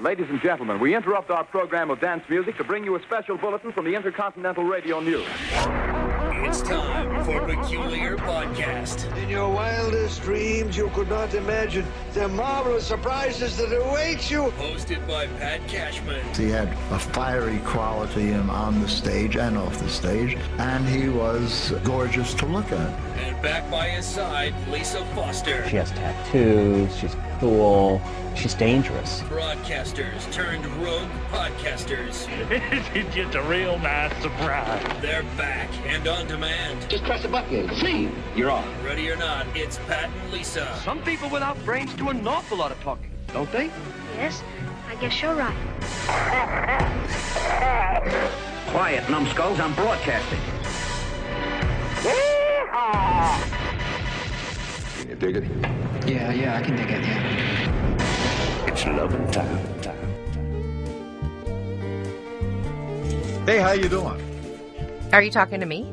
Ladies and gentlemen, we interrupt our program of dance music to bring you a special bulletin from the Intercontinental Radio News. It's time for Peculiar Podcast. In your wildest dreams, you could not imagine the marvelous surprises that await you. Hosted by Pat Cashman. He had a fiery quality on the stage and off the stage, and he was gorgeous to look at. And back by his side, Lisa Foster. She has tattoos, she's cool, she's dangerous. Broadcasters turned rogue podcasters. it's just a real nice surprise. They're back and on demand. Just press a button. See, you're on. Ready or not, it's Pat and Lisa. Some people without brains do an awful lot of talking, don't they? Yes, I guess you're right. Quiet, numbskulls, I'm broadcasting. Can you dig it? Yeah, yeah, I can dig it, yeah. It's loving time. time. Hey, how you doing? Are you talking to me?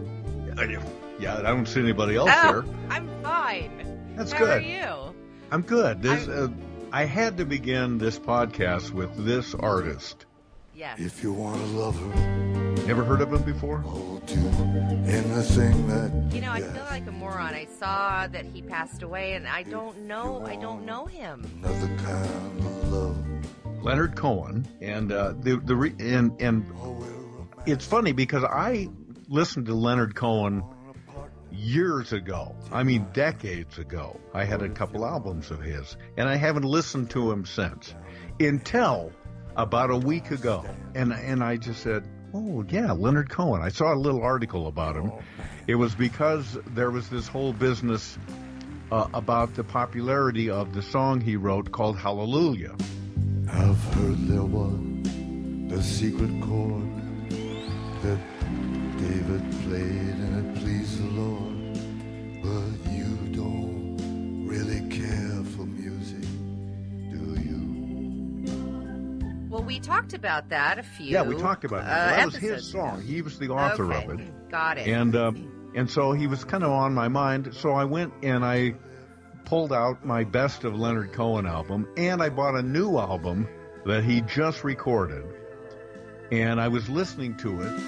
Yeah, I don't see anybody else oh, here. I'm fine. That's How good. are you? I'm good. This, uh, I had to begin this podcast with this artist. Yes. If you want to love her, Never heard of him before? hold to anything that You know, I feel like a moron. I saw that he passed away, and I don't know. I don't know him. another kind of love. Leonard Cohen, and uh, the the re- and and it's funny because I listened to Leonard Cohen years ago. I mean, decades ago. I had a couple albums of his, and I haven't listened to him since until about a week ago. And and I just said, "Oh yeah, Leonard Cohen." I saw a little article about him. It was because there was this whole business uh, about the popularity of the song he wrote called Hallelujah. I've heard there was a secret chord that David played and it pleased the Lord. But you don't really care for music, do you? Well, we talked about that a few. Yeah, we talked about uh, that. that was his song. He was the author Okay, of it, Got it. and um, and so he was kind of on my mind. So I went and I pulled out my best of Leonard Cohen album, and I bought a new album that he just recorded, and I was listening to it.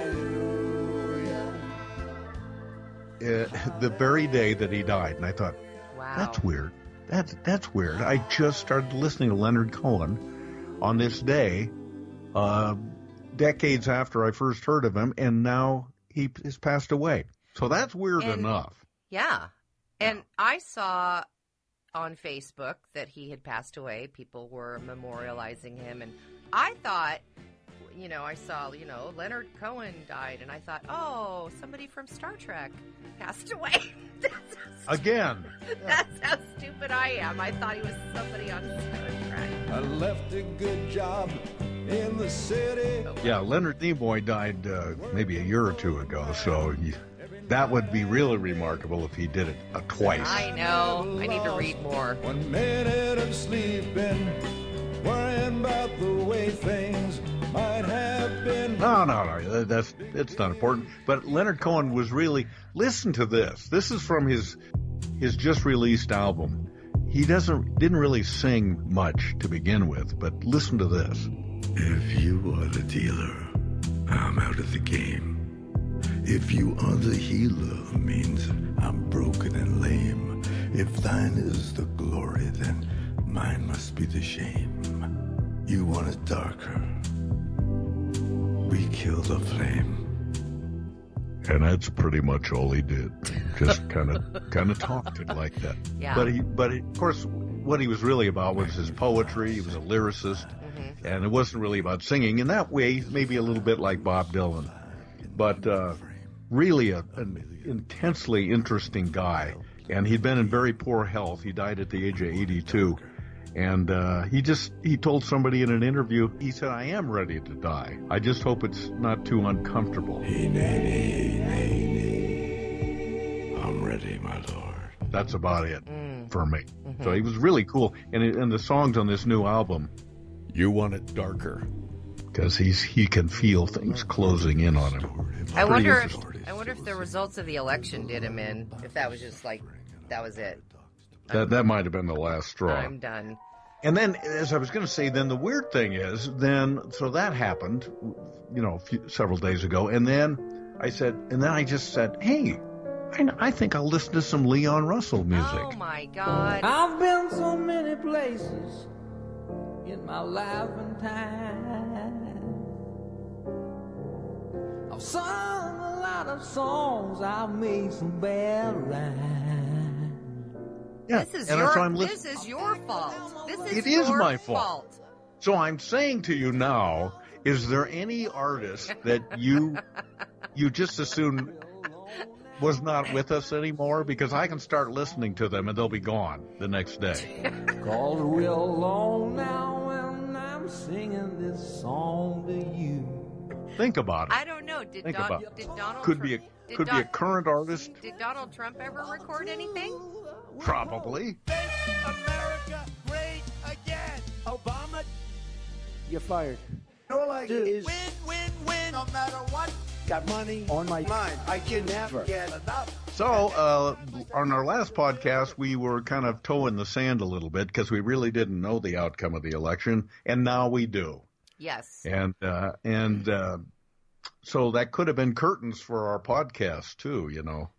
Hallelujah, Uh, the very day that he died, and I thought, wow. That's weird. That's that's weird. I just started listening to Leonard Cohen on this day, uh, decades after I first heard of him, and now he has passed away. So that's weird And- enough. Yeah. And I saw on Facebook that he had passed away. People were memorializing him. And I thought, you know, I saw, you know, Leonard Cohen died. And I thought, oh, somebody from Star Trek passed away. That's stu- Again, That's how stupid I am. I thought he was somebody on Star Trek. I left a good job in the city. yeah, Leonard Nimoy died uh, maybe a year or two ago. So you, that would be really remarkable if he did it uh, twice. I know. I need to read more. One minute of sleeping, worrying about the way things might have been. No, no, no. That's it's not important. But Leonard Cohen was really listen to this. This is from his his just released album. He doesn't didn't really sing much to begin with, but listen to this. If you are the dealer, I'm out of the game. If you are the healer, means I'm broken and lame. If thine is the glory, then mine must be the shame. You want it darker. We kill the flame. And that's pretty much all he did. Just kind of, kind of talked it like that. Yeah. But he, but he, of course, what he was really about was his poetry. He was a lyricist, and it wasn't really about singing. In that way, maybe a little bit like Bob Dylan, but uh, really a, an intensely interesting guy. And he'd been in very poor health. He died at the age of 82. And uh, he just he told somebody in an interview, he said, "I am ready to die. I just hope it's not too uncomfortable." I'm ready, my lord. That's about it for me. So he was really cool, and it, and the songs on this new album, you want it darker, because he's he can feel things closing in on him. I wonder if interesting. I wonder if the results of the election did him in. If that was just like that was it. That that might have been the last straw. I'm done. And then, as I was going to say, then the weird thing is, then so that happened, you know, few, several days ago, and then I said, and then I just said, hey, I, I think I'll listen to some Leon Russell music. Oh my God! I've been so many places in my life and time. I've sung a lot of songs. I've made some bad rhymes. Yeah, This is and your so I'm this is your fault. This is It is your my fault. So I'm saying to you now, is there any artist that you you just as soon was not with us anymore? Because I can start listening to them and they'll be gone the next day. Cause we're alone now and I'm singing this song to you. Think about it. I don't know. Did, Think Don, about it. did Donald Could Tr- be a did could be a current artist, Did Donald Trump ever record anything? probably. America great again. Obama. You're fired. All I do is Win, win, win. No matter what. Got money on my mind. I can never get enough. So, uh, on our last podcast, we were kind of toeing the sand a little bit because we really didn't know the outcome of the election, and now we do. Yes. And uh, and uh, so that could have been curtains for our podcast too, you know,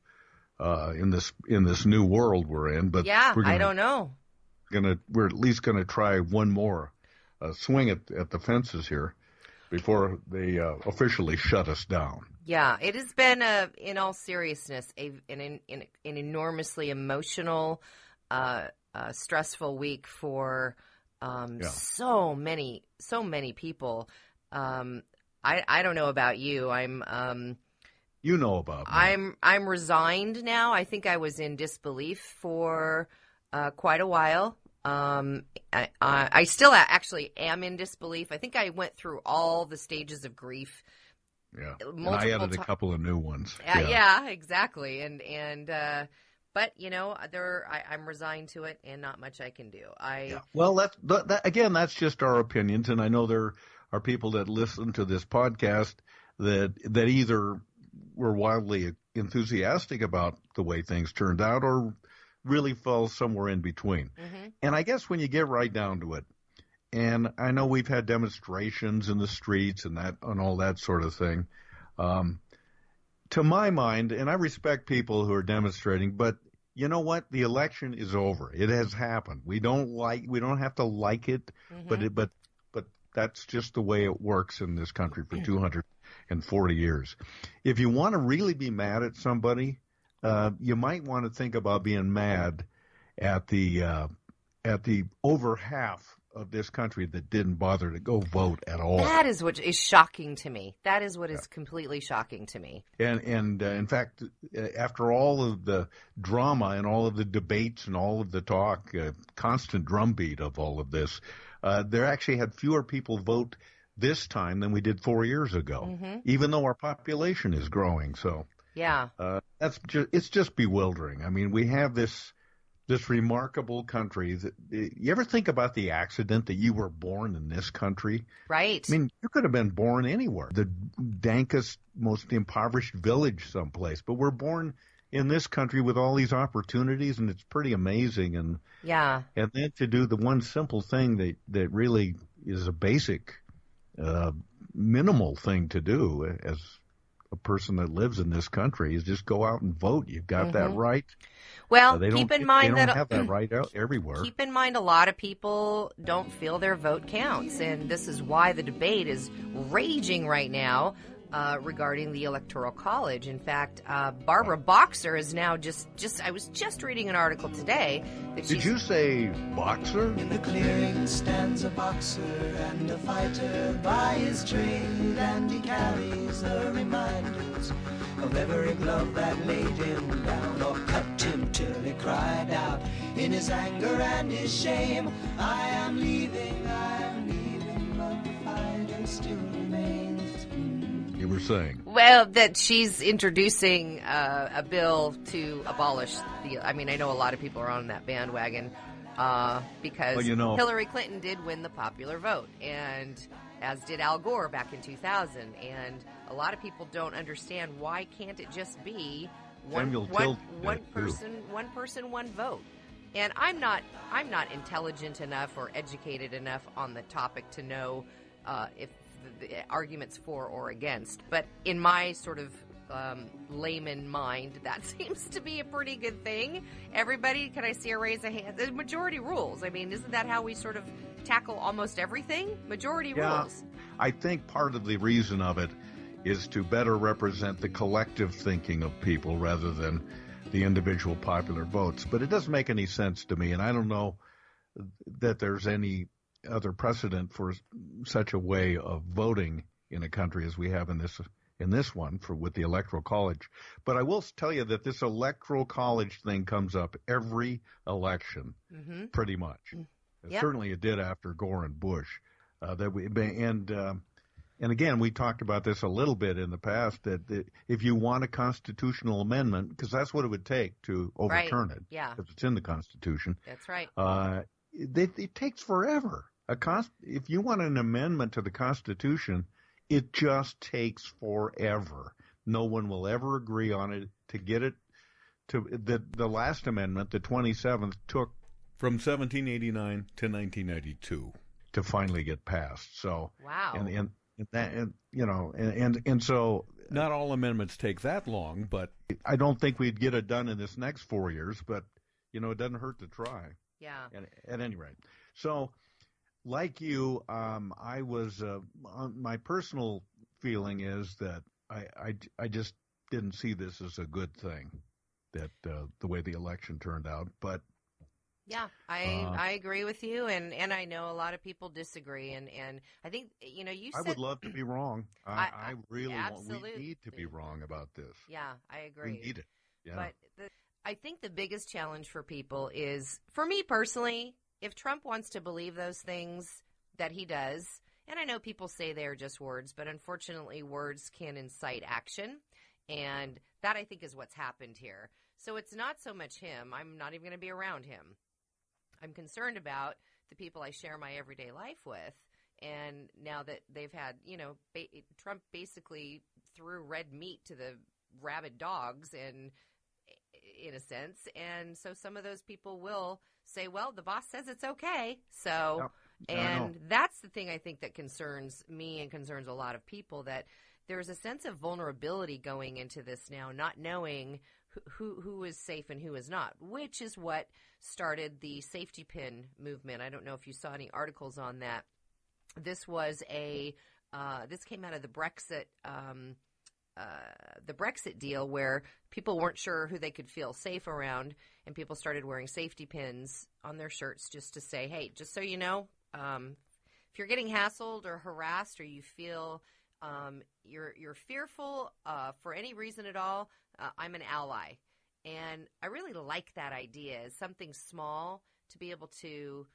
uh, in this in this new world we're in. But yeah, we're gonna, I don't know. Gonna we're at least gonna try one more uh, swing at at the fences here before they uh, officially shut us down. Yeah, it has been a, in all seriousness, a, an, an, an enormously emotional, uh, uh, stressful week for um, Yeah. so many, so many people. Um, I, I don't know about you. I'm, um, You know about me. I'm, I'm resigned now. I think I was in disbelief for uh, quite a while. Um, I, I, I still actually am in disbelief. I think I went through all the stages of grief. yeah, and I added a couple of new ones. Yeah, yeah, exactly. And and uh, but you know, there I, I'm resigned to it, and not much I can do. I Well, that's that, that, again, that's just our opinions, and I know there are people that listen to this podcast that that either were wildly enthusiastic about the way things turned out, or really fell somewhere in between. And I guess when you get right down to it, and I know we've had demonstrations in the streets and that and all that sort of thing. Um, to my mind, and I respect people who are demonstrating, but you know what? The election is over. It has happened. We don't like. We don't have to like it, but it, but but that's just the way it works in this country for 240 years. If you want to really be mad at somebody, uh, you might want to think about being mad at the uh, at the over half of this country that didn't bother to go vote at all. that is what is shocking to me. That is what is completely shocking to me. And and uh, in fact, uh, after all of the drama and all of the debates and all of the talk, uh, constant drumbeat of all of this, uh, there actually had fewer people vote this time than we did four years ago, Mhm. even though our population is growing. So Yeah. uh, that's just it's just bewildering. I mean, we have this this remarkable country. That, you ever think about the accident that you were born in this country? Right. I mean, you could have been born anywhere, the dankest, most impoverished village someplace, but we're born in this country with all these opportunities, and it's pretty amazing. And Yeah. and then to do the one simple thing that that really is a basic, uh, minimal thing to do as a person that lives in this country is just go out and vote. You've got that Mhm. right. Well, Uh, keep in mind they don't that have that right out everywhere. Keep in mind, a lot of people don't feel their vote counts, and this is why the debate is raging right now uh, regarding the electoral college. In fact, uh, Barbara Boxer is now just just. I was just reading an article today that Did you say boxer? In the clearing stands a boxer and a fighter by his trade, and he carries the reminders of every glove that laid him down or cut him till he cried out in his anger and his shame. I am leaving, I am leaving, but the fighter still remains. You were saying. Well, that she's introducing uh, a bill to abolish the. I mean, I know a lot of people are on that bandwagon uh, because Well, you know- Hillary Clinton did win the popular vote, and as did Al Gore back in 2000. And a lot of people don't understand why can't it just be one, one, one did, too. person, one person, one vote. And I'm not, I'm not intelligent enough or educated enough on the topic to know uh, if the, the arguments for or against. But in my sort of um, layman mind, that seems to be a pretty good thing. Everybody, can I see a raise of hands? The majority rules. I mean, isn't that how we sort of tackle almost everything? Majority Yeah. rules. I think part of the reason of it is to better represent the collective thinking of people rather than the individual popular votes. But it doesn't make any sense to me, and I don't know that there's any other precedent for such a way of voting in a country as we have in this in this one for with the electoral college. But I will tell you that this electoral college thing comes up every election, Mm-hmm. pretty much. Yep. Certainly, it did after Gore and Bush. Uh, that we and um, and again, we talked about this a little bit in the past. That, that if you want a constitutional amendment, because that's what it would take to overturn Right. it, Yeah. because it's in the Constitution. That's right. Uh, it, it takes forever. A const- if you want an amendment to the Constitution, it just takes forever. No one will ever agree on it to get it to the the last amendment, the 27th, took From 1789 to 1992. to finally get passed. So Wow. and and, and that and you know and, and and so Not all amendments take that long, but I don't think we'd get it done in this next four years, but you know it doesn't hurt to try. Yeah. At, at any rate, so like you, um, I was uh, on- my personal feeling is that I, I I just didn't see this as a good thing that uh, the way the election turned out, but Yeah, I Uh, I agree with you, and and I know a lot of people disagree, and and I think you know you Said, I would love to be wrong. I, I- I, really want, we absolutely. need to be wrong about this. Yeah, I agree. We need it. Yeah. But the, I think the biggest challenge for people is, for me personally, if Trump wants to believe those things that he does, and I know people say they are just words, but unfortunately, words can incite action. And that I think is what's happened here. So it's not so much him. I'm not even going to be around him. I'm concerned about the people I share my everyday life with. And now that they've had, you know, ba- Trump basically threw red meat to the rabid dogs and in a sense. And so some of those people will say, well, the boss says it's okay. So, and that's the thing I think that concerns me and concerns a lot of people that there's a sense of vulnerability going into this now, not knowing who, who, who is safe and who is not, which is what started the safety pin movement. I don't know if you saw any articles on that. This was a, uh, this came out of the Brexit, um, uh, the Brexit deal where people weren't sure who they could feel safe around, and people started wearing safety pins on their shirts just to say, "Hey, just so you know, um, if you're getting hassled or harassed, or you feel um, you're you're fearful uh, for any reason at all, uh, I'm an ally." And I really like that idea something small to be able to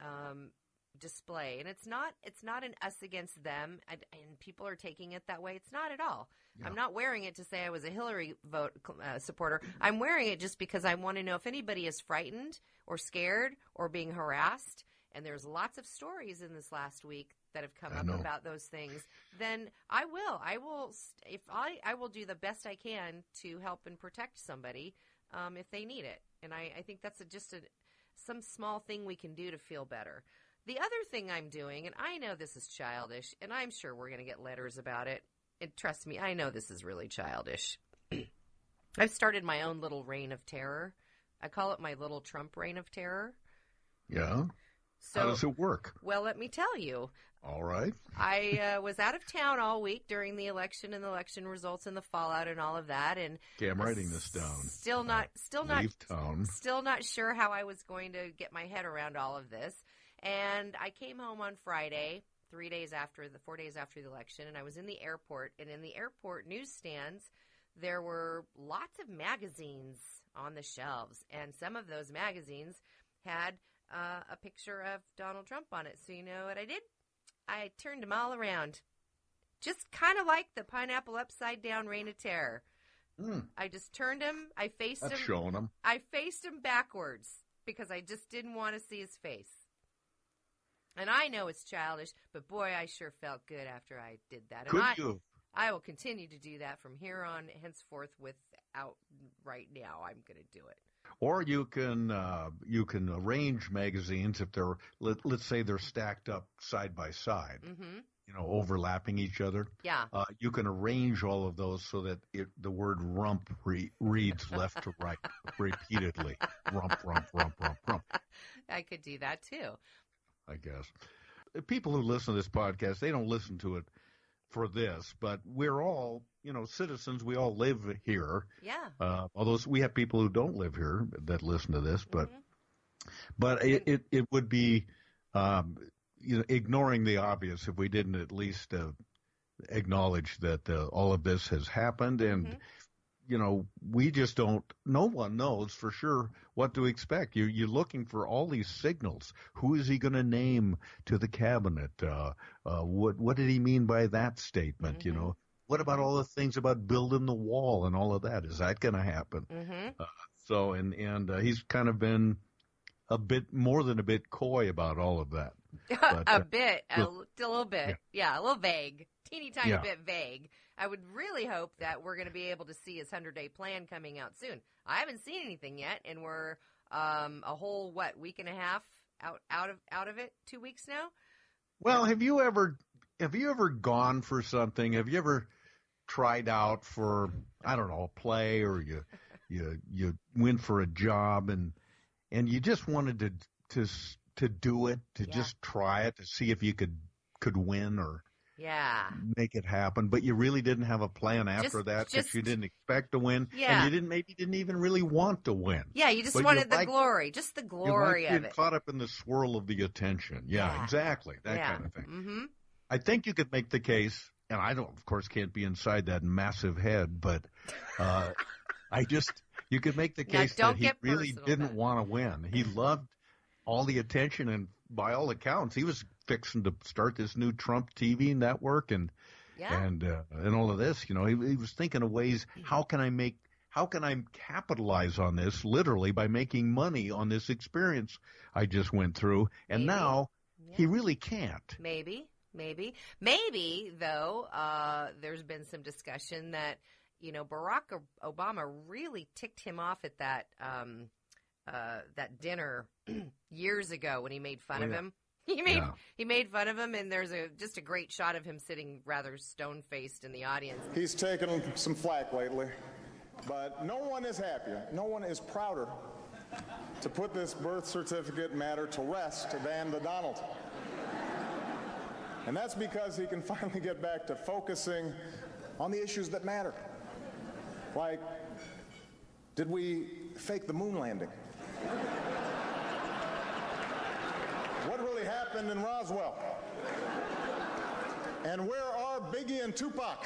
um, display. And it's not it's not an us against them and, and people are taking it that way. It's not at all. I'm not wearing it to say i was a hillary vote uh, supporter. I'm wearing it just because i want to know if anybody is frightened or scared or being harassed. And there's lots of stories in this last week that have come I up know. about those things. Then i will i will st- if i i will do the best i can to help and protect somebody um, if they need it. And i, I think that's a, just a some small thing we can do to feel better the other thing I'm doing, and I know this is childish, and I'm sure we're going to get letters about it. And trust me, I know this is really childish. I've started my own little reign of terror. I call it my little Trump reign of terror. Yeah. So, How does it work? well, let me tell you. All right. I uh, was out of town all week during the election and the election results and the fallout and all of that, and Okay, I'm writing this down. still not, still not, town. still not sure how I was going to get my head around all of this. And I came home on Friday, three days after the four days after the election, and I was in the airport. And in the airport newsstands, there were lots of magazines on the shelves, and some of those magazines had uh, a picture of Donald Trump on it. So you know what I did? I turned them all around, just kind of like the pineapple upside down reign of terror. Hmm. I just turned him. I faced That's him. showing 'em. I faced him backwards because I just didn't want to see his face. And I know it's childish, but boy, I sure felt good after I did that. And Could I, you? I will continue to do that from here on henceforth without right now. I'm going to do it. Or you can uh, you can arrange magazines if they're let, let's say they're stacked up side by side, Mm-hmm. you know, overlapping each other. Yeah. Uh, you can arrange all of those so that it, the word rump re- reads left to right repeatedly. Rump, rump, rump, rump, rump. I could do that too. I guess. People who listen to this podcast, they don't listen to it for this, but we're all, you know, citizens. We all live here. Yeah. Uh, although we have people who don't live here that listen to this, but but it, it it would be um, you know ignoring the obvious if we didn't at least uh, acknowledge that uh, all of this has happened and you know we just don't no one knows for sure what to expect you you're looking for all these signals who is he going to name to the cabinet uh, uh, what what did he mean by that statement you know what about all the things about building the wall and all of that is that going to happen Mm-hmm. uh, so and and uh, he's kind of been a bit more than a bit coy about all of that. But, a uh, bit, a, little bit. Yeah. a little vague. Teeny tiny Yeah. bit vague. I would really hope that we're going to be able to see his 100 day plan coming out soon. I haven't seen anything yet, and we're um, a whole, what, week and a half out, out, of, out of it? Two weeks now? Well, have you ever have you ever gone for something? Have you ever tried out for I don't know a play or you you you went for a job and and you just wanted to to to do it to just try it to see if you could could win or Yeah. make it happen, but you really didn't have a plan after Just- that because you didn't expect to win, Yeah. and you didn't maybe didn't even really want to win. Yeah, you just But you wanted the like- glory, just the glory like of it. caught up in the swirl of the attention. Yeah, Yeah. exactly. That yeah. kind of thing. Mm-hmm. I think you could make the case, and I don't, of course, can't be inside that massive head, but uh, I just, you could make the case don't that he really didn't want to win. He loved all the attention, and by all accounts, he was fixing to start this new Trump TV network and Yeah. and uh, and all of this. You know, he, he was thinking of ways how can I make how can I capitalize on this literally by making money on this experience I just went through, and Maybe. now he really can't. Maybe, maybe, maybe though. Uh, there's been some discussion that you know Barack Obama really ticked him off at that um, uh, that dinner years ago when he made fun Oh, of yeah. him. He made Yeah. he made fun of him, and there's a just a great shot of him sitting rather stone faced in the audience. He's taken some flack lately, but no one is happier, no one is prouder to put this birth certificate matter to rest than the Donald. And that's because he can finally get back to focusing on the issues that matter. Like, did we fake the moon landing? What really happened in Roswell? And where are Biggie and Tupac?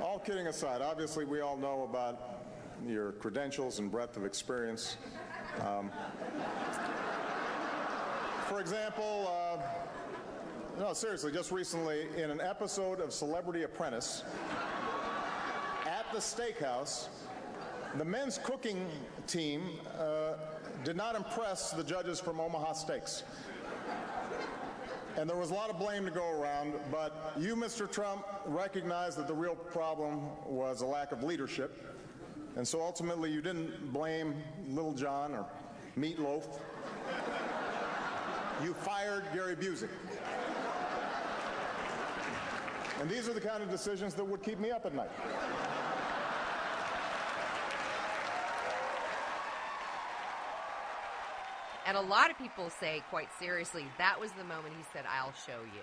All kidding aside, obviously we all know about your credentials and breadth of experience. Um, for example, uh, no, seriously, just recently in an episode of Celebrity Apprentice at the steakhouse, the men's cooking team uh, did not impress the judges from Omaha Steaks. And there was a lot of blame to go around, but you, Mr. Trump, recognized that the real problem was a lack of leadership. And so ultimately, you didn't blame Lil Jon or Meatloaf. You fired Gary Busey. And these are the kind of decisions that would keep me up at night. And a lot of people say, quite seriously, that was the moment he said, "I'll show you."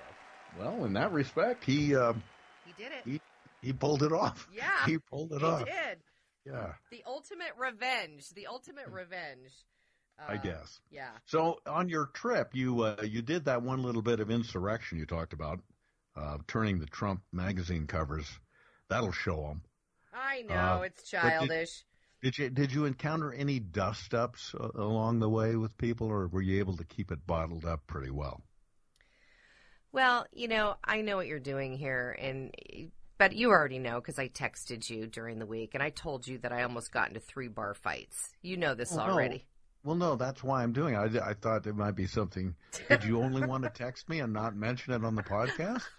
Well, in that respect, he um, He did it. he he pulled it off. yeah, he pulled it he off. He did. Yeah, The ultimate revenge. The ultimate revenge. I Uh, guess. Yeah. So on your trip, you uh, you did that one little bit of insurrection you talked about, uh, turning the Trump magazine covers. That'll show them. I know Uh, it's but did- childish. Did you did you encounter any dust ups uh, along the way with people, or were you able to keep it bottled up pretty well? Well, you know, I know what you're doing here, and but you already know because I texted you during the week, and I told you that I almost got into three bar fights. You know this no. already. Well, no, that's why I'm doing it. I, I thought it might be something. Did you only want to text me and not mention it on the podcast?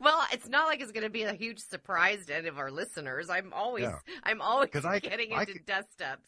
Well, it's not like it's going to be a huge surprise to any of our listeners. I'm always, Yeah. I'm always I- getting I into dust ups.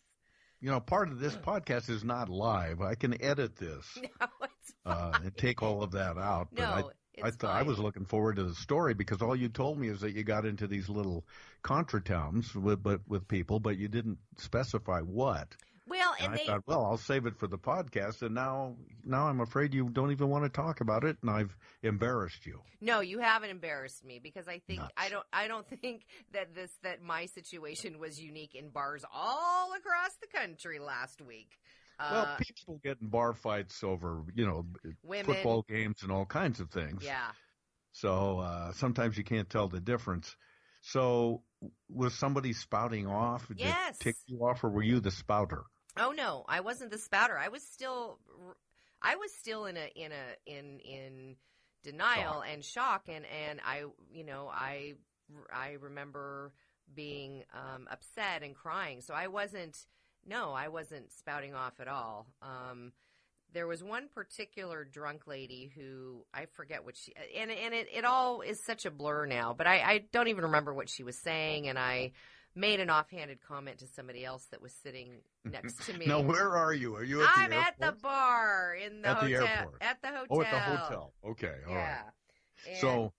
You know, part of this podcast is not live. I can edit this No, it's uh, and take all of that out. But I, No, I thought I was looking forward to the story because all you told me is that you got into these little contra towns with but with people, but you didn't specify what. Well, And and I they, thought, well, I'll save it for the podcast. And now, now I'm afraid you don't even want to talk about it, and I've embarrassed you. No, you haven't embarrassed me because I think Nuts. I don't I don't think that this that my situation was unique in bars all across the country last week. well, Uh, people get in bar fights over, you know, Women. football games and all kinds of things. yeah. So uh, sometimes you can't tell the difference. So was somebody spouting off? Did Yes. it tick you off, or were you the spouter? Oh no, I wasn't the spouter. I was still I was still in a in a in in denial and shock and and I you know, I I remember being um upset and crying. So I wasn't no, I wasn't spouting off at all. Um there was one particular drunk lady who I forget what she and and it, it all is such a blur now, but I, I don't even remember what she was saying and I made an offhanded comment to somebody else that was sitting next to me. Now, where are you? Are you at I'm the at the bar in the At the hotel. airport. At the hotel. Oh, at the hotel. Okay, all right. yeah. And- So,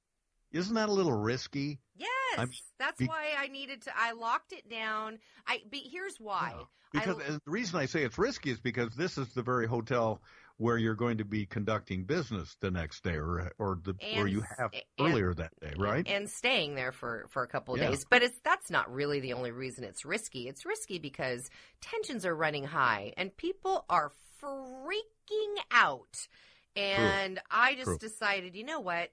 isn't that a little risky? yes, I mean, that's be- why I needed to. I locked it down. I. Be, here's why. Because I, the reason I say it's risky is because this is the very hotel where you're going to be conducting business the next day, or or the or you have and- earlier that day, right? and staying there for for a couple of Yeah. days. But it's that's not really the only reason it's risky. It's risky because tensions are running high and people are freaking out. And I just True. decided, you know what?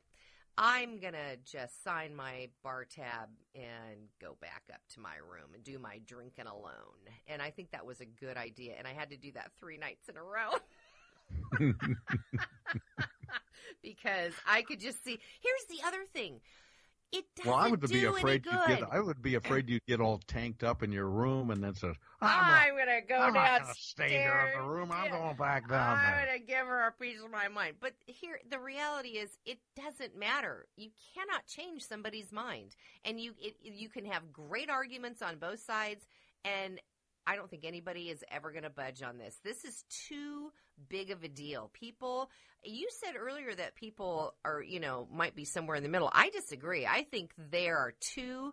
I'm going to just sign my bar tab and go back up to my room and do my drinking alone. And I think that was a good idea. And I had to do that three nights in a row. because I could just see. Here's the other thing. It doesn't well, I would do be afraid good. get. I would be afraid you'd get all tanked up in your room and then say, I'm gonna go I'm not downstairs. gonna stay here in the room. I'm Yeah. going back down I'm there." gonna give her a piece of my mind. But here, the reality is, it doesn't matter. You cannot change somebody's mind, and you it, you can have great arguments on both sides, and I don't think anybody is ever going to budge on this. This is too big of a deal. People, you said earlier that people are, you know, might be somewhere in the middle. I disagree. I think there are two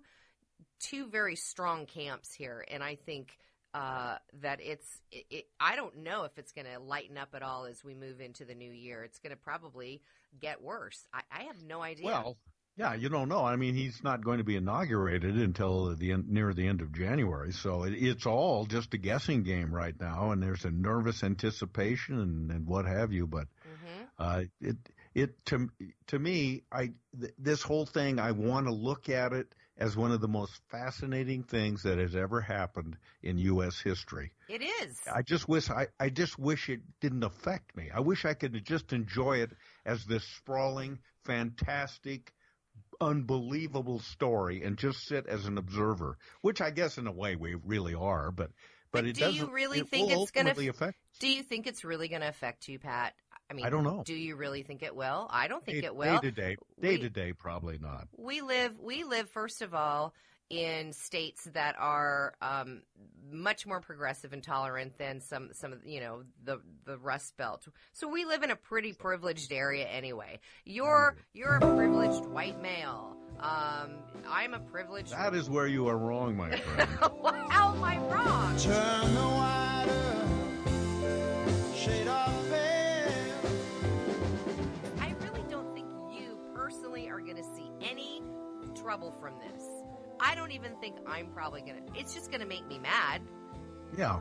two very strong camps here, and I think uh, that it's. It, it, I don't know if it's going to lighten up at all as we move into the new year. It's going to probably get worse. I, I have no idea. Well, yeah, you don't know. I mean, he's not going to be inaugurated until the end, near the end of January, so it, it's all just a guessing game right now, and there's a nervous anticipation and, and what have you. But Mhm. uh, it it to to me, I th- this whole thing, I want to look at it as one of the most fascinating things that has ever happened in U.S. history. it is. I just wish I, I just wish it didn't affect me. I wish I could just enjoy it as this sprawling, fantastic, unbelievable story and just sit as an observer, which I guess in a way we really are, but but, But it do you doesn't really it think it's gonna ultimately affect Do you think it's really going to affect you, Pat? I mean, I don't know. Do you really think it will? I don't think day, it will. day to day day to day probably not. we live we live first of all in states that are um, much more progressive and tolerant than some some of you know the the Rust Belt. So we live in a pretty privileged area anyway. You're you're a privileged white male. Um, I'm a privileged. That is where you are wrong, my friend. How am I wrong? Turn the wider shade of pale. I really don't think you personally are going to see any trouble from this. I don't even think I'm probably going to. It's just going to make me mad. yeah.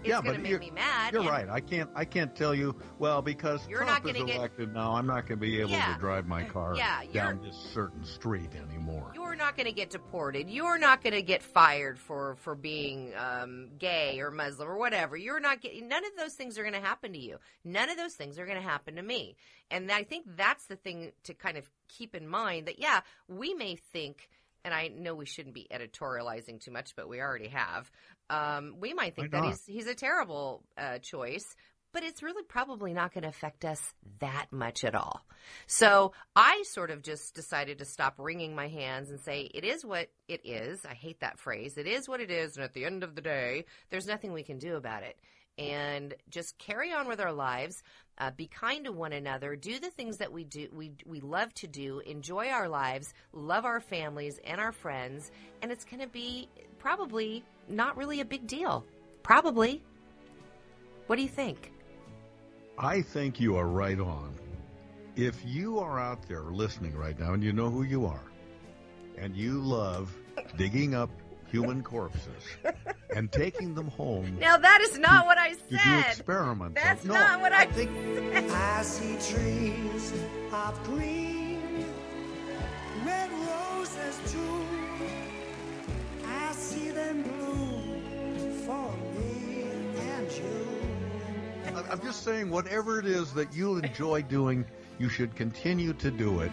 It's yeah, going to but make me mad. You're right. I can't. I can't tell you. Well, because You're Trump not is gonna get- elected now, I'm not going to be able Yeah. to drive my car Yeah, down this certain street anymore. You're not going to get deported. You're not going to get fired for for being um, gay or Muslim or whatever. You're not getting. None of those things are going to happen to you. None of those things are going to happen to me. And I think that's the thing to kind of keep in mind. That yeah, we may think. And I know we shouldn't be editorializing too much, but we already have. Um, we might think Why that not? he's he's a terrible uh, choice, but it's really probably not going to affect us that much at all. So I sort of just decided to stop wringing my hands and say, it is what it is. I hate that phrase. It is what it is. And at the end of the day, there's nothing we can do about it. And just carry on with our lives. Uh, be kind to one another. Do the things that we do. We we love to do. Enjoy our lives. Love our families and our friends. And it's going to be probably not really a big deal. Probably. What do you think? I think you are right on. If you are out there listening right now and you know who you are, and you love digging up human corpses and taking them home Now that is not what I to do said. experiments. That's on- no, not what I, think said. I see trees of green, red roses too. I see them bloom for me and you. I- I'm just saying, whatever it is that you enjoy doing, you should continue to do it.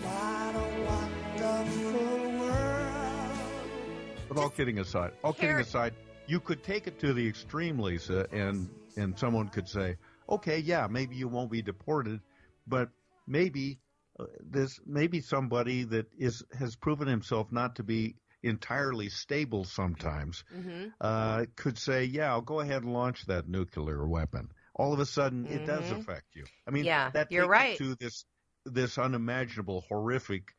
But all kidding aside, all kidding aside, you could take it to the extreme, Lisa, and and someone could say, okay, yeah, maybe you won't be deported, but maybe uh, this maybe somebody that is has proven himself not to be entirely stable sometimes Mm-hmm. uh, could say, yeah, I'll go ahead and launch that nuclear weapon. All of a sudden, it does Mhm. affect you. I mean, Yeah, that you're right. to this this unimaginable, horrific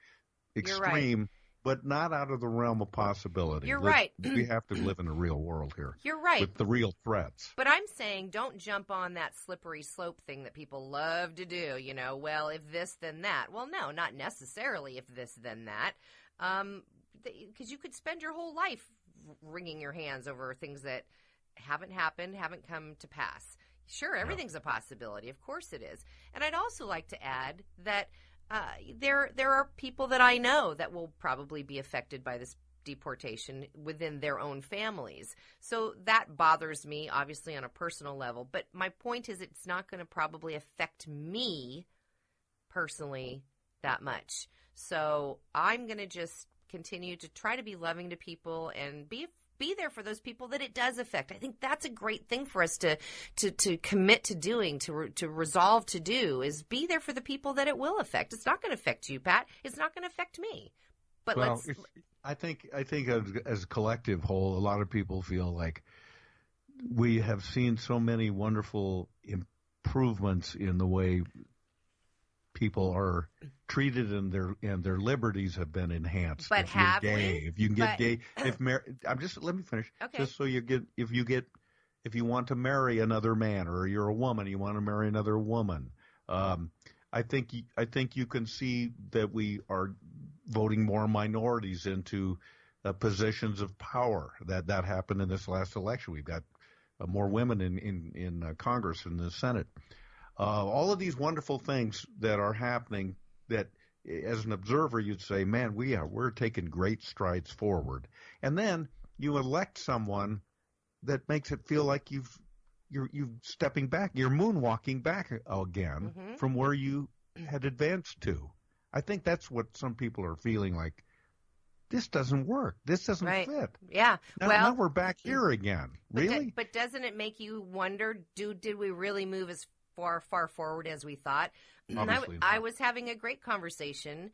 extreme, but not out of the realm of possibility. You're Let- right. we have to live in a real world here You're right. with the real threats. But I'm saying don't jump on that slippery slope thing that people love to do. You know, well, if this, then that. Well, no, not necessarily if this, then that. Um, because you could spend your whole life wringing your hands over things that haven't happened, haven't come to pass. Sure, everything's a possibility. Of course it is. And I'd also like to add that uh, there there are people that I know that will probably be affected by this deportation within their own families. So that bothers me, obviously, on a personal level. But my point is, it's not going to probably affect me personally that much. So I'm going to just continue to try to be loving to people and be be there for those people that it does affect. I think that's a great thing for us to to to commit to doing, to re, to resolve to do is be there for the people that it will affect. It's not going to affect you, Pat. It's not going to affect me. But well, let's I think I think as, as a collective whole, a lot of people feel like we have seen so many wonderful improvements in the way people are treated and their and their liberties have been enhanced. But if you're have we? if you can get But- gay, if mar- I'm just let me finish. Okay. Just so you get if you get if you want to marry another man or you're a woman, you want to marry another woman. Um, I think I think you can see that we are voting more minorities into uh, positions of power. That that happened in this last election. We've got uh, more women in in in uh, Congress and the Senate. Uh, all of these wonderful things that are happening. That as an observer, you'd say, "Man, we are we're taking great strides forward." And then you elect someone that makes it feel like you've you're you stepping back, you're moonwalking back again Mhm. from where you had advanced to. I think that's what some people are feeling like. This doesn't work. This doesn't Right. fit. yeah. Now, well, now we're back here again. But do- Really? but doesn't it make you wonder? Do did we really move as far far forward as we thought? And I, I was having a great conversation,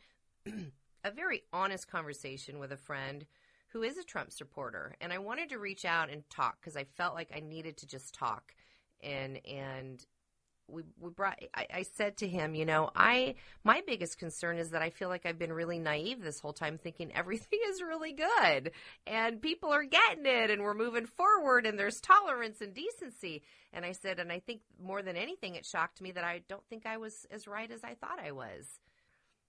a very honest conversation with a friend who is a Trump supporter, and I wanted to reach out and talk because I felt like I needed to just talk, and and we we brought. I, I said to him, you know, I my biggest concern is that I feel like I've been really naive this whole time, thinking everything is really good and people are getting it, and we're moving forward, and there's tolerance and decency. And I said, and I think more than anything, it shocked me that I don't think I was as right as I thought I was.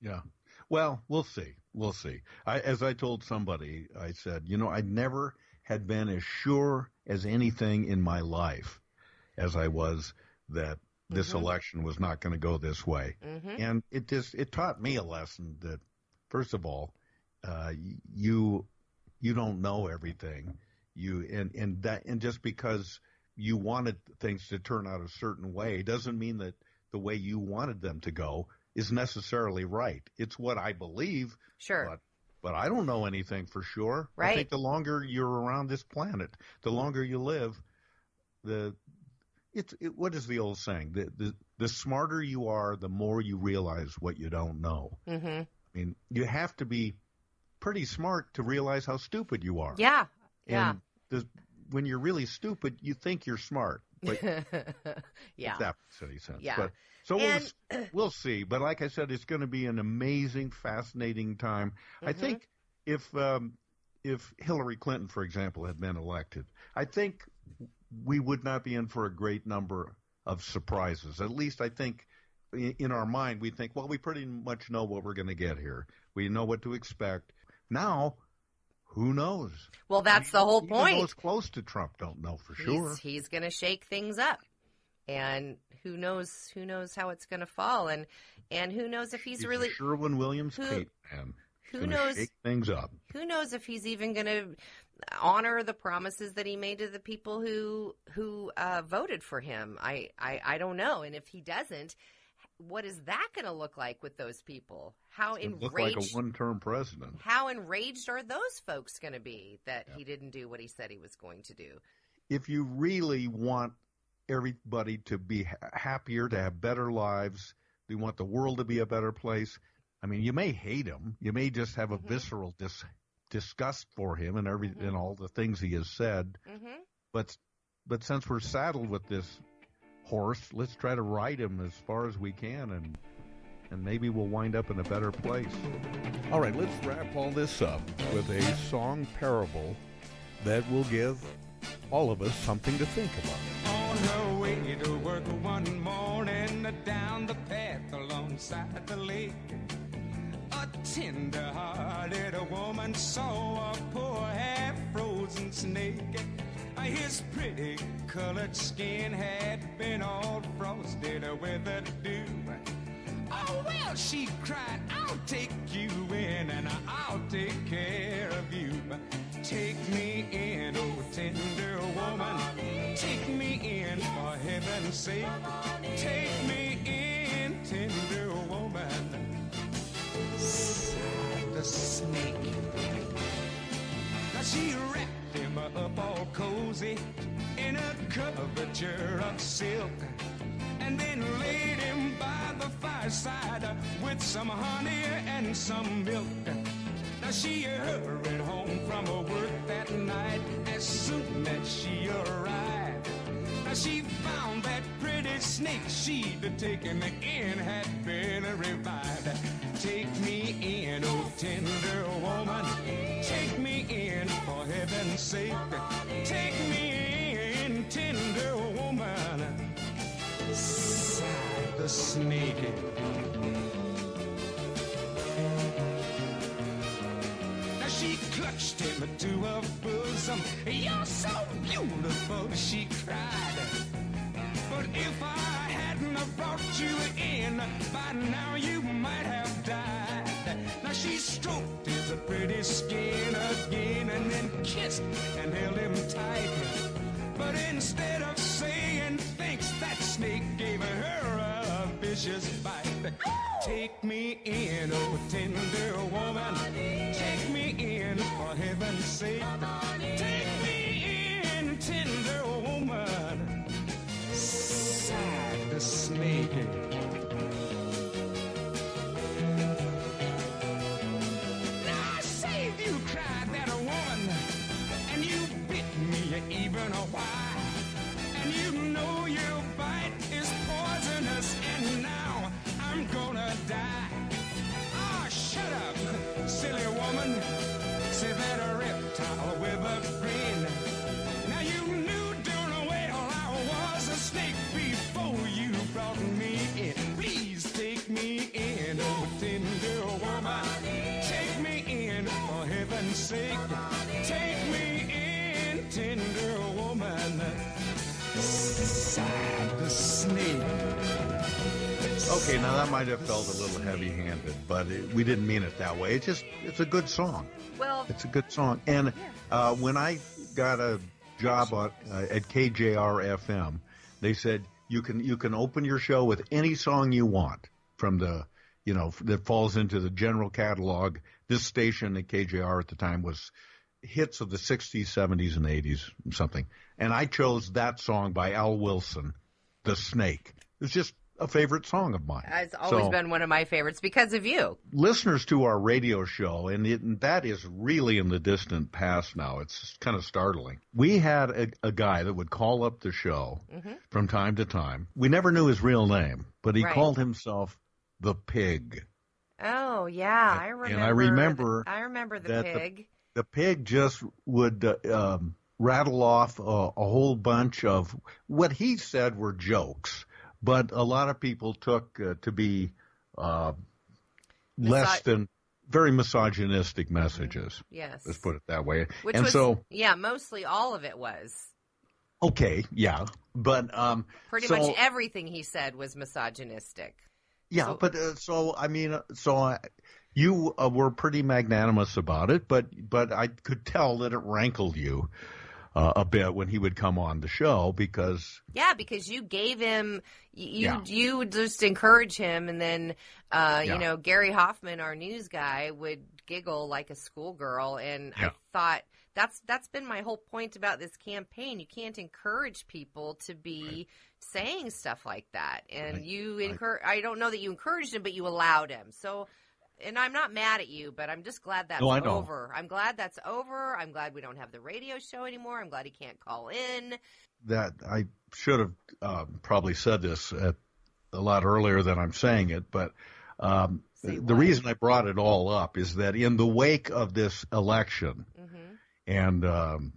Yeah. Well, we'll see. We'll see. I, as I told somebody, I said, you know, I never had been as sure as anything in my life as I was that this Mhm. election was not going to go this way. Mhm. And it just it taught me a lesson that first of all, uh, you you don't know everything. You and and that and just because you wanted things to turn out a certain way doesn't mean that the way you wanted them to go is necessarily right. It's what I believe. Sure. But, but I don't know anything for sure. Right. I think the longer you're around this planet, the longer you live, the it's it, what is the old saying? The, the the smarter you are, the more you realize what you don't know. Mm-hmm. I mean, you have to be pretty smart to realize how stupid you are. Yeah. Yeah. And the, when you're really stupid, you think you're smart. But yeah. that makes any sense. Yeah. But, so And- we'll, we'll see. But like I said, it's going to be an amazing, fascinating time. I Mhm. think if um, if Hillary Clinton, for example, had been elected, I think we would not be in for a great number of surprises. At least I think in, our mind we think, well, we pretty much know what we're going to get here. We know what to expect. Now, who knows? Well, that's the whole Even point. those close to Trump don't know for sure. He's, he's going to shake things up, and who knows? Who knows how it's going to fall, and and who knows if he's He's really Sherwin Williams who- Kate man. who knows- things up. who knows if he's even going to honor the promises that he made to the people who who uh, voted for him. I, I I don't know, and if he doesn't, what is that going to look like with those people? How It look like a enraged? one-term president. how enraged are those folks going to be that he didn't do what he said he was going to do? If you really want everybody to be happier, to have better lives, you want the world to be a better place. I mean, you may hate him. You may just have a Mm-hmm. visceral dis- disgust for him and every and all the things he has said. Mm-hmm. But but since we're saddled with this horse, let's try to ride him as far as we can, and and maybe we'll wind up in a better place. All right, let's wrap all this up with a song parable that will give all of us something to think about. On her way to work one morning down the path alongside the lake. Tender-hearted woman saw a poor half-frozen snake. His pretty colored skin had been all frosted with the dew. Oh, well, she cried, I'll take you in and I'll take care of you. Take me in, oh tender woman. Take me in for heaven's sake. Take snake. Now she wrapped him up all cozy in a coverture of silk and then laid him by the fireside with some honey and some milk. Now she hurried home from her work that night as soon as she arrived. Now she found that pretty snake she'd taken in had been revived. Take me in, oh tender woman. Take me in for heaven's sake. Take me in, tender woman. Sighed the snake. Now she clutched him to her bosom. You're so beautiful, she cried. But if I hadn't brought you in, by now you might have died. Now she stroked his pretty skin again and then kissed and held him tight. But instead of saying thanks, that snake gave her a vicious bite. Take me in, oh Okay, now that might have felt a little heavy-handed, but it, we didn't mean it that way. It's just it's a good song. Well, It's a good song. And uh, when I got a job at, uh, at KJR FM, they said you can you can open your show with any song you want from the you know that falls into the general catalog. This station at KJR at the time was hits of the 60s, 70s, and 80s, something. And I chose that song by Al Wilson, "The Snake." It's just a favorite song of mine. It's always So- been one of my favorites because of you. listeners to our radio show, and, it, and that is really in the distant past now. It's kind of startling. We had a, a guy that would call up the show Mhm. from time to time. We never knew his real name, but he Right. called himself the Pig. Oh yeah, I remember. and I remember I remember the that the- pig. The pig just would uh, um, rattle off a, a whole bunch of what he said were jokes, but a lot of people took uh, to be uh, less Miso- than very misogynistic messages. Yes. Let's put it that way. Which and was so, yeah, mostly all of it was. okay, yeah, but um, Pretty so- much everything he said was misogynistic. Yeah, So- but uh, so I mean, uh, so I, you uh, were pretty magnanimous about it, but but I could tell that it rankled you uh, a bit when he would come on the show because Yeah, because you gave him you Yeah. you would just encourage him, and then uh, Yeah. you know Gary Hoffman, our news guy, would giggle like a schoolgirl, and I thought that's that's been my whole point about this campaign. You can't encourage people to be saying stuff like that, and you encourage. I don't know that you encouraged him, but you allowed him. So. And I'm not mad at you, but I'm just glad that's No, over. I'm glad that's over. I'm glad we don't have the radio show anymore. I'm glad he can't call in. that I should have uh, probably said this at, a lot earlier than I'm saying it, but um, the reason I brought it all up is that in the wake of this election, and um,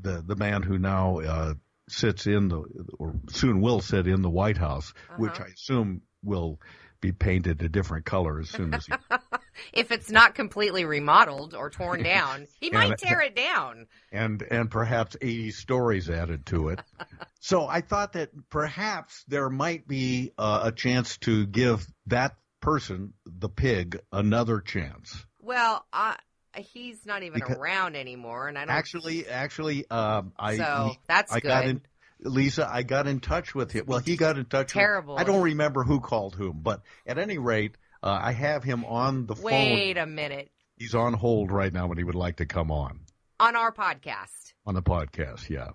the the man who now uh, sits in the or soon will sit in the White House, which I assume will be painted a different color as soon as he if it's not completely remodeled or torn down, he might And- tear it down. and and perhaps 80 stories added to it. so I thought that perhaps there might be uh, a chance to give that person, the pig, another chance. Well, uh, he's not even Because- around anymore, and I don't. Actually, actually, um, I So, that's I got good. in. Lisa, I got in touch with him. Well, he got in touch. Terrible. With, I don't remember who called whom, but at any rate, uh, I have him on the phone. Wait a minute. He's on hold right now, and he would like to come on On our podcast, on the podcast. Yeah.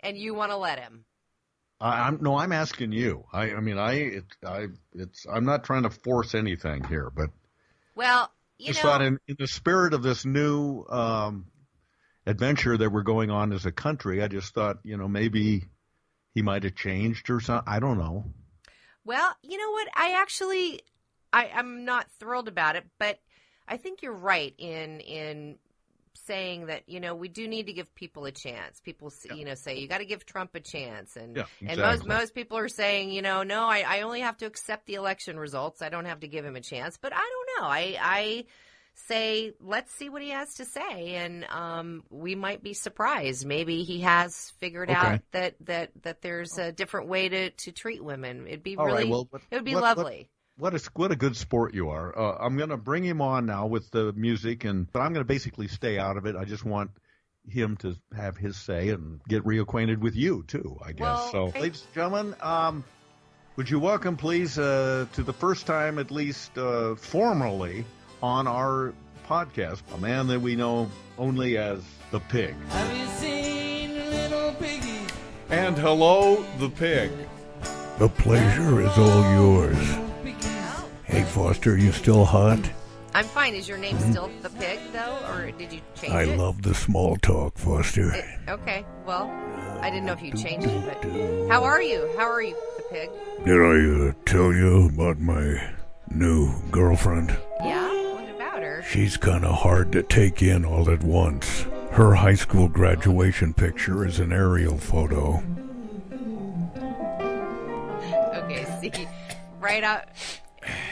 and you want to let him? I, I'm no, I'm asking you. I, I mean, I, it, I, it's, I'm not trying to force anything here, but Well, you just know, thought in, in the spirit of this new um, adventure that we're going on as a country, I just thought, you know, maybe he might have changed or something. I don't know. Well, you know what? I actually, I, I'm not thrilled about it, but I think you're right in in saying that you know we do need to give people a chance. People, s you know, say you got to give Trump a chance, and Yeah, and most most people are saying, you know, no, I, I only have to accept the election results. I don't have to give him a chance. But I don't know. I I say let's see what he has to say, and um, we might be surprised. Maybe he has figured out that that that there's a different way to to treat women. It'd be All right, really well, what- it would be lovely. What a what a good sport you are. Uh, I'm going to bring him on now with the music, and but I'm going to basically stay out of it. I just want him to have his say and get reacquainted with you too. I guess. Well, so, I- ladies and gentlemen, um, would you welcome, please, uh, to the first time, at least uh, formally, on our podcast, a man that we know only as the Pig. Have you seen little piggy? And hello, the pig. The pleasure is all yours. Hey, Foster, are you still hot? I'm fine. Is your name still the pig though, or did you change I it? I love the small talk, Foster. It- okay. Well, I didn't know if you changed it, but how are you? How are you, the pig? Did I uh, tell you about my new girlfriend? Yeah. She's kind of hard to take in all at once. Her high school graduation picture is an aerial photo. Okay. See, right out,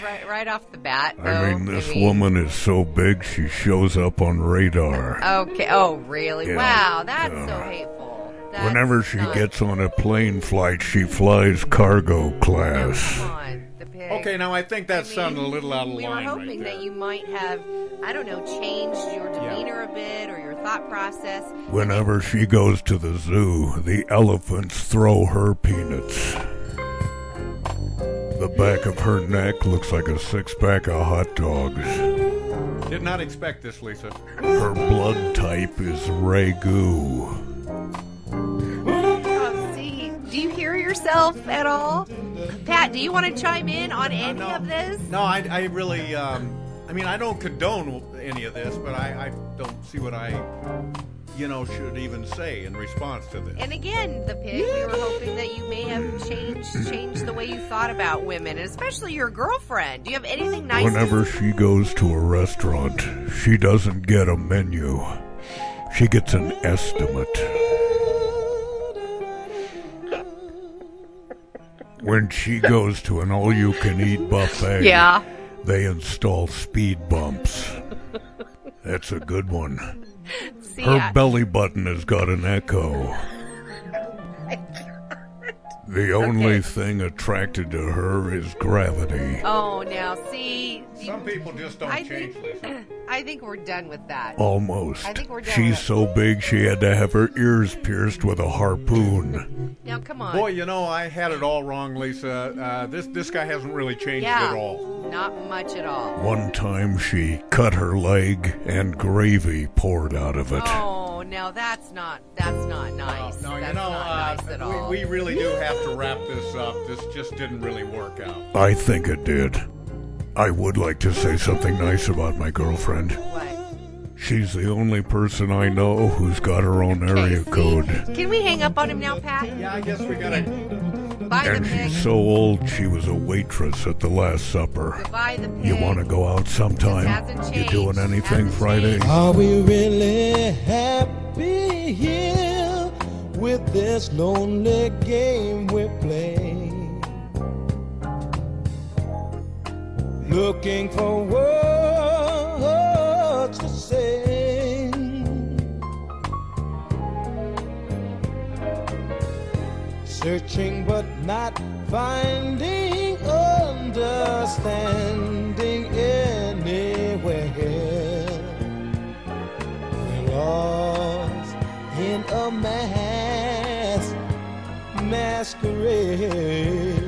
right, right off the bat. I mean, this mean- woman is so big she shows up on radar. Okay. Oh, really? Yeah, wow, that's yeah. so uh-huh. hateful. That's Whenever she not- gets on a plane flight, she flies cargo Come class. On. Okay, now I think that I sounded a little out of we line were right hoping there. that you might have, I don't know, changed your demeanor a bit or your thought process. Whenever she goes to the zoo, the elephants throw her peanuts. The back of her neck looks like a six pack of hot dogs. Did not expect this, Lisa. Her blood type is Ragu. See, do you hear yourself at all? Pat, do you want to chime in on any of this? No, I, I really, um, I mean, I don't condone any of this, but I, I don't see what I, you know, should even say in response to this. And again, the pig, we were hoping that you may have changed changed the way you thought about women, and especially your girlfriend. Do you have anything nice Whenever to she goes to a restaurant, she doesn't get a menu. She gets an estimate. When she goes to an all you can eat buffet, Yeah. they install speed bumps. That's a good one. See, Her I- belly button has got an echo. Oh the only thing attracted to her is gravity. Oh, now see. Some people just don't I change, think, I think we're done with that. Almost. I think we're done. She's with so big she had to have her ears pierced with a harpoon. Now, come on. Boy, you know, I had it all wrong, Lisa. Uh, this this guy hasn't really changed yeah, at all. not much at all. One time she cut her leg and gravy poured out of it. Oh, now that's not that's not nice. No, you that's know, not uh, nice at all. we, we really do have to wrap this up. This just didn't really work out. I think it did. I would like to say something nice about my girlfriend. What? She's the only person I know who's got her own area code. Can we hang up on him now, Pat? Yeah, I guess we gotta. Bye, And the pig. she's so old she was a waitress at the Last Supper. Goodbye, the pig. You want to go out sometime? hasn't You doing changed. anything Friday? Are we really happy here with this lonely game we play? Looking for words to say. Searching but not finding understanding anywhere. Lost in a mass masquerade.